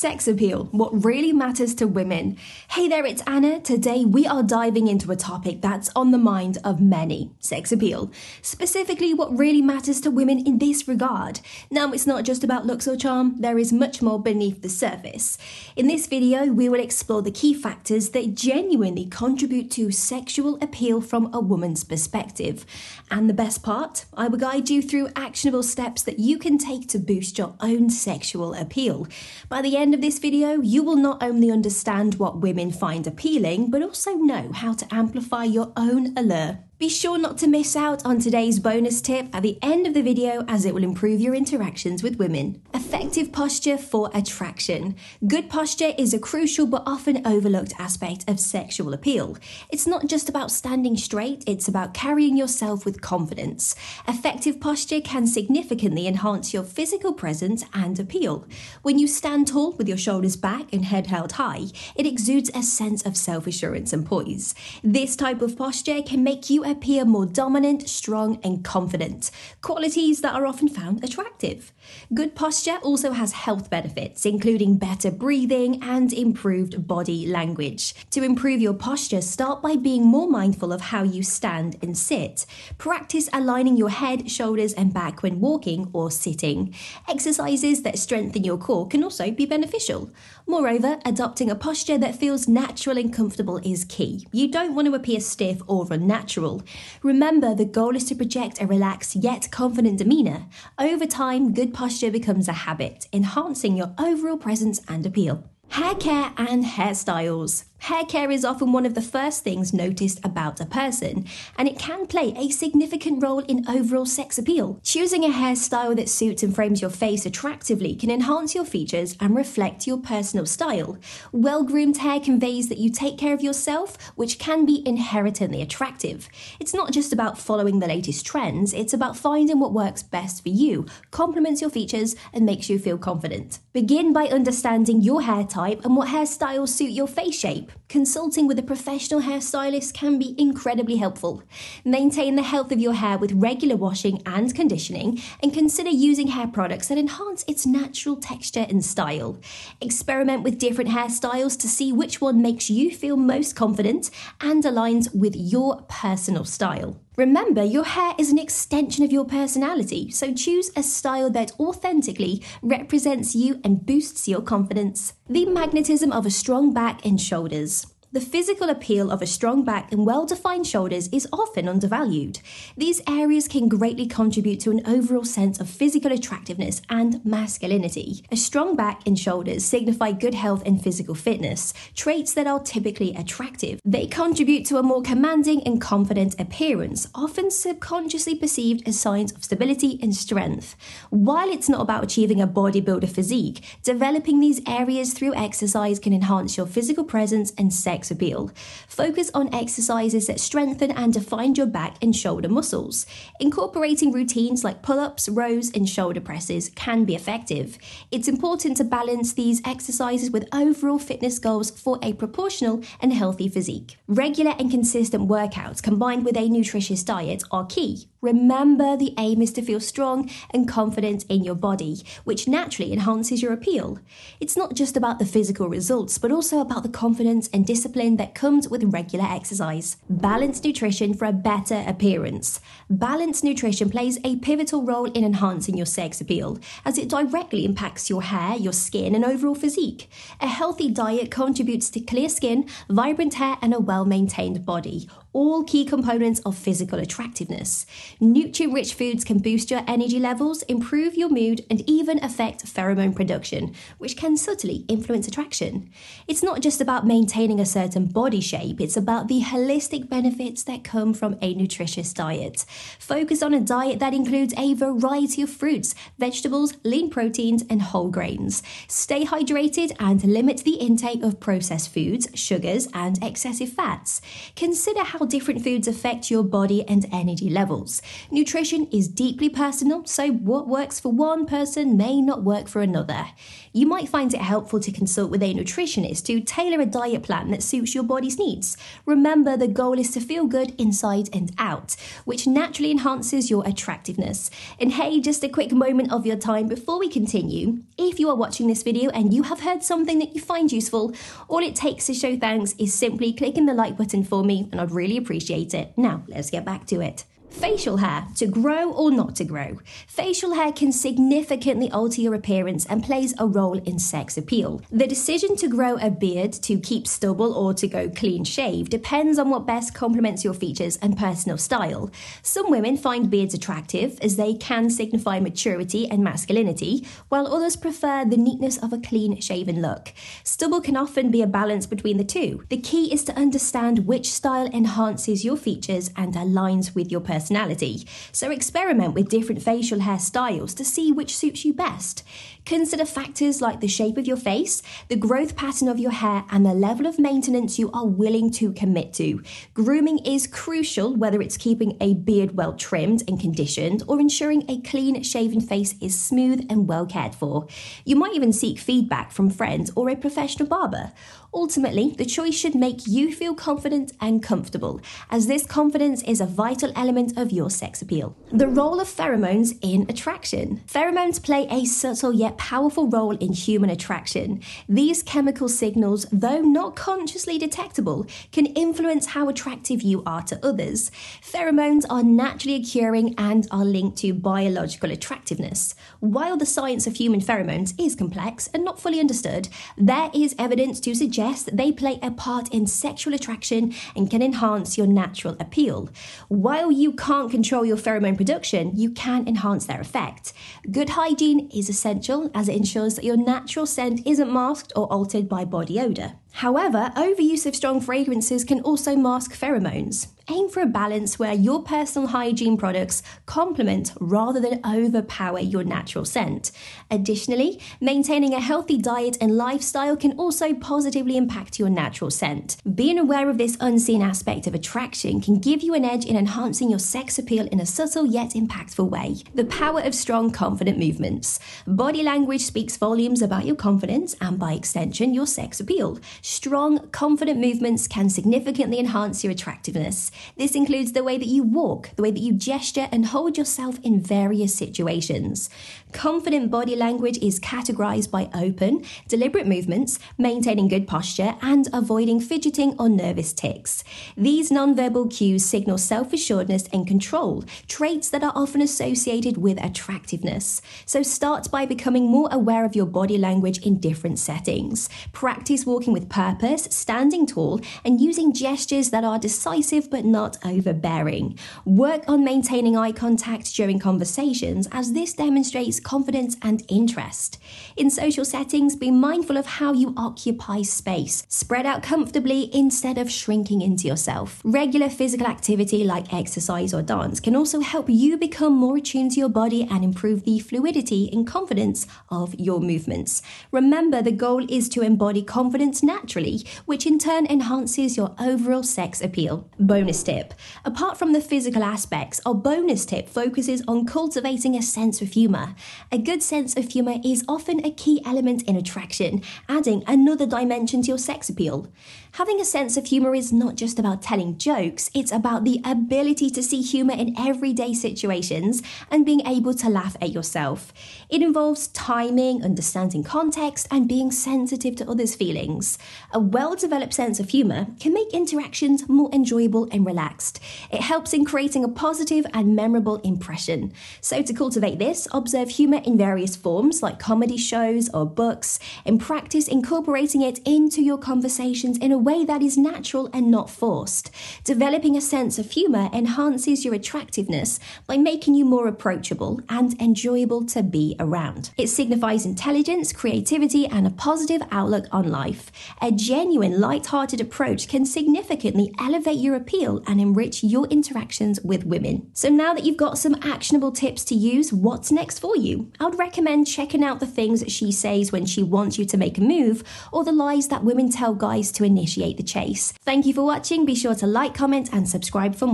Sex appeal, what really matters to women. Hey there, it's Anna. Today we are diving into a topic that's on the mind of many sex appeal. Specifically, what really matters to women in this regard. Now, it's not just about looks or charm, there is much more beneath the surface. In this video, we will explore the key factors that genuinely contribute to sexual appeal from a woman's perspective. And the best part, I will guide you through actionable steps that you can take to boost your own sexual appeal. By the end of this video, you will not only understand what women find appealing, but also know how to amplify your own allure. Be sure not to miss out on today's bonus tip at the end of the video as it will improve your interactions with women. Effective posture for attraction. Good posture is a crucial but often overlooked aspect of sexual appeal. It's not just about standing straight, it's about carrying yourself with confidence. Effective posture can significantly enhance your physical presence and appeal. When you stand tall with your shoulders back and head held high, it exudes a sense of self assurance and poise. This type of posture can make you appear more dominant, strong, and confident, qualities that are often found attractive. Good posture also has health benefits, including better breathing and improved body language. To improve your posture, start by being more mindful of how you stand and sit. Practice aligning your head, shoulders, and back when walking or sitting. Exercises that strengthen your core can also be beneficial. Moreover, adopting a posture that feels natural and comfortable is key. You don't want to appear stiff or unnatural. Remember, the goal is to project a relaxed yet confident demeanor. Over time, good posture becomes a habit, enhancing your overall presence and appeal. Hair care and hairstyles. Hair care is often one of the first things noticed about a person, and it can play a significant role in overall sex appeal. Choosing a hairstyle that suits and frames your face attractively can enhance your features and reflect your personal style. Well groomed hair conveys that you take care of yourself, which can be inherently attractive. It's not just about following the latest trends, it's about finding what works best for you, complements your features, and makes you feel confident. Begin by understanding your hair type and what hairstyles suit your face shape. Consulting with a professional hairstylist can be incredibly helpful. Maintain the health of your hair with regular washing and conditioning, and consider using hair products that enhance its natural texture and style. Experiment with different hairstyles to see which one makes you feel most confident and aligns with your personal style. Remember, your hair is an extension of your personality, so choose a style that authentically represents you and boosts your confidence. The magnetism of a strong back and shoulders. The physical appeal of a strong back and well defined shoulders is often undervalued. These areas can greatly contribute to an overall sense of physical attractiveness and masculinity. A strong back and shoulders signify good health and physical fitness, traits that are typically attractive. They contribute to a more commanding and confident appearance, often subconsciously perceived as signs of stability and strength. While it's not about achieving a bodybuilder physique, developing these areas through exercise can enhance your physical presence and sex sex appeal. Focus on exercises that strengthen and define your back and shoulder muscles. Incorporating routines like pull ups, rows, and shoulder presses can be effective. It's important to balance these exercises with overall fitness goals for a proportional and healthy physique. Regular and consistent workouts combined with a nutritious diet are key. Remember, the aim is to feel strong and confident in your body, which naturally enhances your appeal. It's not just about the physical results, but also about the confidence and discipline that comes with regular exercise. Balanced nutrition for a better appearance. Balanced nutrition plays a pivotal role in enhancing your sex appeal, as it directly impacts your hair, your skin, and overall physique. A healthy diet contributes to clear skin, vibrant hair, and a well maintained body all key components of physical attractiveness. Nutrient rich foods can boost your energy levels, improve your mood, and even affect pheromone production, which can subtly influence attraction. It's not just about maintaining a certain body shape, it's about the holistic benefits that come from a nutritious diet. Focus on a diet that includes a variety of fruits, vegetables, lean proteins, and whole grains. Stay hydrated and limit the intake of processed foods, sugars, and excessive fats. Consider how how different foods affect your body and energy levels. Nutrition is deeply personal, so what works for one person may not work for another. You might find it helpful to consult with a nutritionist to tailor a diet plan that suits your body's needs. Remember, the goal is to feel good inside and out, which naturally enhances your attractiveness. And hey, just a quick moment of your time before we continue. If you are watching this video and you have heard something that you find useful, all it takes to show thanks is simply clicking the like button for me, and I'd really appreciate it. Now, let's get back to it. Facial hair, to grow or not to grow. Facial hair can significantly alter your appearance and plays a role in sex appeal. The decision to grow a beard, to keep stubble, or to go clean shave depends on what best complements your features and personal style. Some women find beards attractive as they can signify maturity and masculinity, while others prefer the neatness of a clean shaven look. Stubble can often be a balance between the two. The key is to understand which style enhances your features and aligns with your personality personality, so experiment with different facial hair styles to see which suits you best. Consider factors like the shape of your face, the growth pattern of your hair, and the level of maintenance you are willing to commit to. Grooming is crucial, whether it's keeping a beard well trimmed and conditioned or ensuring a clean shaven face is smooth and well cared for. You might even seek feedback from friends or a professional barber. Ultimately, the choice should make you feel confident and comfortable, as this confidence is a vital element of your sex appeal. The role of pheromones in attraction. Pheromones play a subtle yet powerful role in human attraction. These chemical signals, though not consciously detectable, can influence how attractive you are to others. Pheromones are naturally occurring and are linked to biological attractiveness. While the science of human pheromones is complex and not fully understood, there is evidence to suggest suggest they play a part in sexual attraction and can enhance your natural appeal. While you can't control your pheromone production, you can enhance their effect. Good hygiene is essential as it ensures that your natural scent isn't masked or altered by body odour. However, overuse of strong fragrances can also mask pheromones. Aim for a balance where your personal hygiene products complement rather than overpower your natural scent. Additionally, maintaining a healthy diet and lifestyle can also positively impact your natural scent. Being aware of this unseen aspect of attraction can give you an edge in enhancing your sex appeal in a subtle yet impactful way. The power of strong, confident movements. Body language speaks volumes about your confidence and, by extension, your sex appeal. Strong, confident movements can significantly enhance your attractiveness. This includes the way that you walk, the way that you gesture, and hold yourself in various situations. Confident body language is categorized by open, deliberate movements, maintaining good posture, and avoiding fidgeting or nervous tics. These nonverbal cues signal self assuredness and control, traits that are often associated with attractiveness. So start by becoming more aware of your body language in different settings. Practice walking with purpose, standing tall, and using gestures that are decisive but not overbearing. Work on maintaining eye contact during conversations, as this demonstrates confidence and interest. In social settings, be mindful of how you occupy space. Spread out comfortably instead of shrinking into yourself. Regular physical activity like exercise or dance can also help you become more attuned to your body and improve the fluidity and confidence of your movements. Remember, the goal is to embody confidence naturally, which in turn enhances your overall sex appeal. Bonus tip. Apart from the physical aspects, our bonus tip focuses on cultivating a sense of humour. A good sense of humour is often a key element in attraction, adding another dimension to your sex appeal. Having a sense of humour is not just about telling jokes, it's about the ability to see humour in everyday situations and being able to laugh at yourself. It involves timing, understanding context, and being sensitive to others' feelings. A well developed sense of humour can make interactions more enjoyable and relaxed. It helps in creating a positive and memorable impression. So, to cultivate this, observe humour in various forms like comedy shows or books, and practice incorporating it into your conversations in a way that is natural and not forced. Developing a sense of humour enhances your attractiveness by making you more approachable and enjoyable to be around. It signifies intelligence, creativity, and a positive outlook on life. A genuine, light-hearted approach can significantly elevate your appeal and enrich your interactions with women. So now that you've got some actionable tips to use, what's next for you? I would recommend checking out the things she says when she wants you to make a move, or the lies that women tell guys to initiate the chase. Thank you for watching. Be sure to like, comment, and subscribe for more.